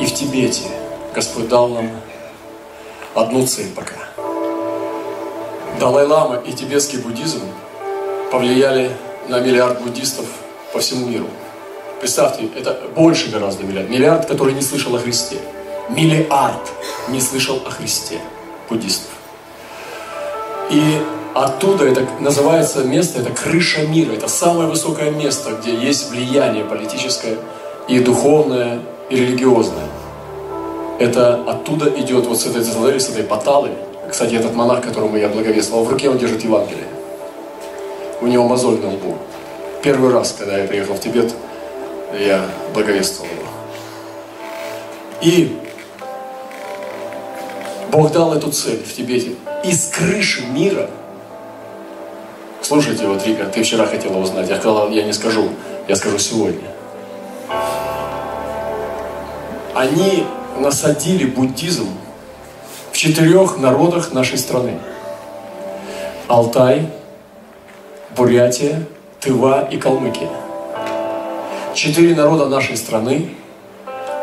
И в Тибете Господь дал нам одну цель пока. Далай-лама и тибетский буддизм повлияли на миллиард буддистов по всему миру. Представьте, это больше гораздо миллиард. Миллиард, который не слышал о Христе. Миллиард не слышал о Христе буддистов. И оттуда это называется место, это крыша мира. Это самое высокое место, где есть влияние политическое и духовное, и религиозное. Это оттуда идет вот с этой Цезарии, с этой Паталы. Кстати, этот монах, которому я благовествовал, в руке он держит Евангелие. У него мозоль на лбу. Первый раз, когда я приехал в Тибет, я благовествовал его. И Бог дал эту цель в Тибете. Из крыши мира Слушайте, вот, Вика, ты вчера хотела узнать. Я сказал, я не скажу, я скажу сегодня. Они насадили буддизм в четырех народах нашей страны. Алтай, Бурятия, Тыва и Калмыкия. Четыре народа нашей страны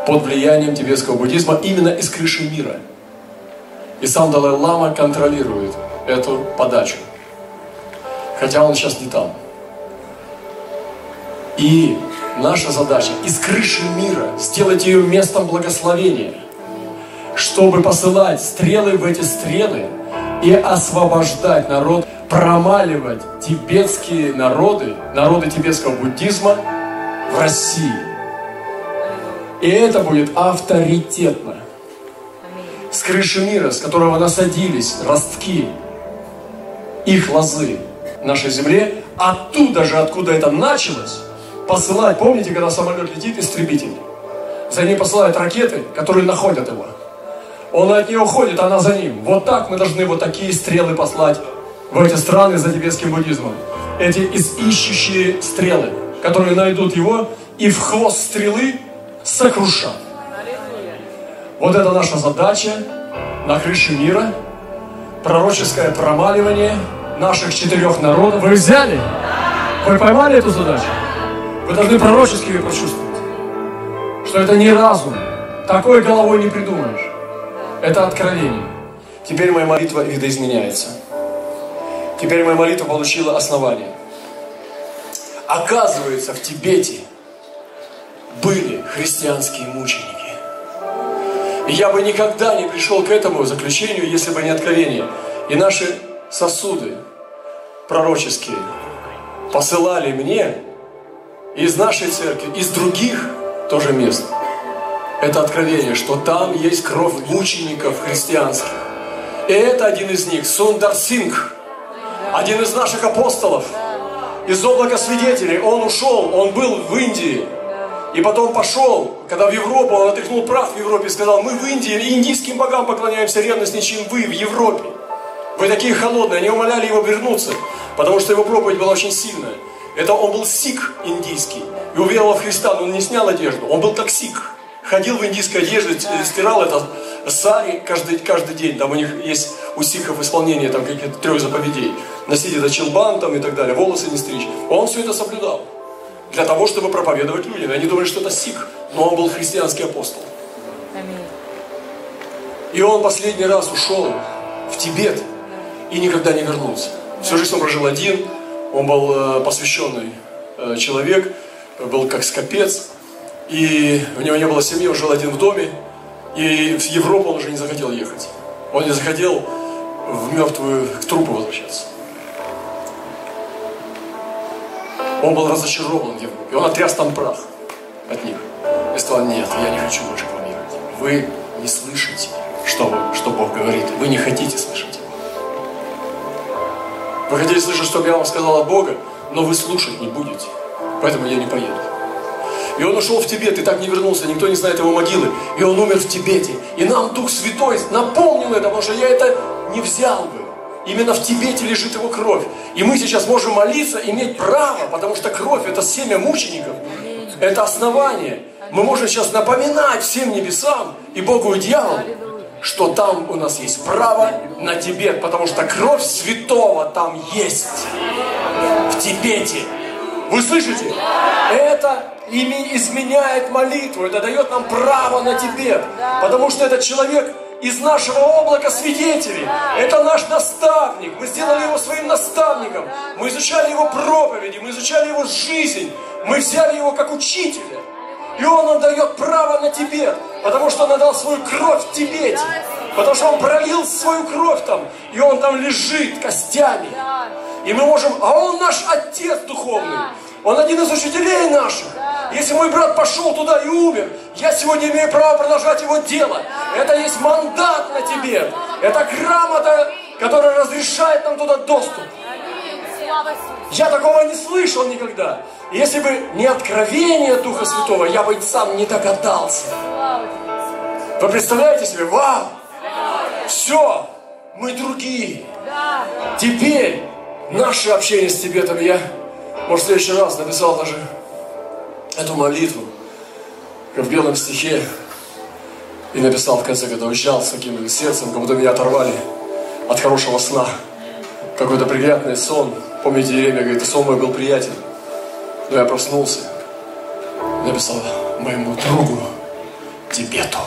под влиянием тибетского буддизма именно из крыши мира. И сам Далай-Лама контролирует эту подачу. Хотя он сейчас не там. И наша задача из крыши мира сделать ее местом благословения, чтобы посылать стрелы в эти стрелы и освобождать народ, промаливать тибетские народы, народы тибетского буддизма в России. И это будет авторитетно. С крыши мира, с которого насадились ростки их лозы нашей земле, оттуда же, откуда это началось, посылать, помните, когда самолет летит, истребитель, за ним посылают ракеты, которые находят его. Он от нее уходит, она за ним. Вот так мы должны вот такие стрелы послать в эти страны за тибетским буддизмом. Эти ищущие стрелы, которые найдут его и в хвост стрелы сокрушат. Вот это наша задача на крыше мира. Пророческое промаливание наших четырех народов. Вы взяли? Вы поймали эту задачу? Вы должны пророчески ее прочувствовать. Что это не разум. Такой головой не придумаешь. Это откровение. Теперь моя молитва видоизменяется. Теперь моя молитва получила основание. Оказывается, в Тибете были христианские мученики. И я бы никогда не пришел к этому заключению, если бы не откровение. И наши сосуды пророческие посылали мне из нашей церкви, из других тоже мест. Это откровение, что там есть кровь мучеников христианских. И это один из них, Сундар Синг, один из наших апостолов, из облака свидетелей. Он ушел, он был в Индии, и потом пошел, когда в Европу, он отряхнул прах в Европе и сказал, мы в Индии индийским богам поклоняемся ревностнее, чем вы в Европе. Вы такие холодные. Они умоляли его вернуться, потому что его проповедь была очень сильная. Это он был сик индийский. И уверовал в Христа, но он не снял одежду. Он был как сик. Ходил в индийской одежде, стирал это сари каждый, каждый день. Там у них есть у сиков исполнение там каких-то трех заповедей. Носить это челбан там и так далее, волосы не стричь. Он все это соблюдал. Для того, чтобы проповедовать людям. Они думали, что это сик, но он был христианский апостол. И он последний раз ушел в Тибет и никогда не вернулся. Всю жизнь он прожил один, он был э, посвященный э, человек, был как скопец, и у него не было семьи, он жил один в доме, и в Европу он уже не захотел ехать. Он не захотел в мертвую к трупу возвращаться. Он был разочарован в Европе, он отряс там прах от них. И сказал, нет, я не хочу больше к вам ехать. Вы не слышите, что, что Бог говорит. Вы не хотите слышать. Вы хотели слышать, что я вам сказал от Бога, но вы слушать не будете. Поэтому я не поеду. И он ушел в Тибет и так не вернулся, никто не знает его могилы. И он умер в Тибете. И нам Дух Святой напомнил это, потому что я это не взял бы. Именно в Тибете лежит его кровь. И мы сейчас можем молиться, иметь право, потому что кровь это семя мучеников. Это основание. Мы можем сейчас напоминать всем небесам и Богу и дьяволу, что там у нас есть право на Тибет, потому что кровь святого там есть. В Тибете. Вы слышите? Это ими изменяет молитву, это дает нам право на Тибет. Потому что этот человек из нашего облака свидетелей. Это наш наставник. Мы сделали его своим наставником. Мы изучали его проповеди, мы изучали его жизнь. Мы взяли его как учителя. И он нам дает право на Тибет, потому что он отдал свою кровь в Тибете. Потому что он пролил свою кровь там, и он там лежит костями. И мы можем, а он наш отец духовный. Он один из учителей наших. Если мой брат пошел туда и умер, я сегодня имею право продолжать его дело. Это есть мандат на тебе. Это грамота, которая разрешает нам туда доступ. Я такого не слышал никогда. Если бы не откровение Духа Святого, я бы сам не догадался. Вы представляете себе? Вау! Все, мы другие. Теперь наше общение с Тибетом я, может, в следующий раз написал даже эту молитву в белом стихе и написал в конце, когда уезжал с таким сердцем, как будто меня оторвали от хорошего сна. Какой-то приятный сон. Помните, Еремия говорит, сон мой был приятен. Но я проснулся, написал моему другу Тибету.